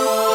Oh.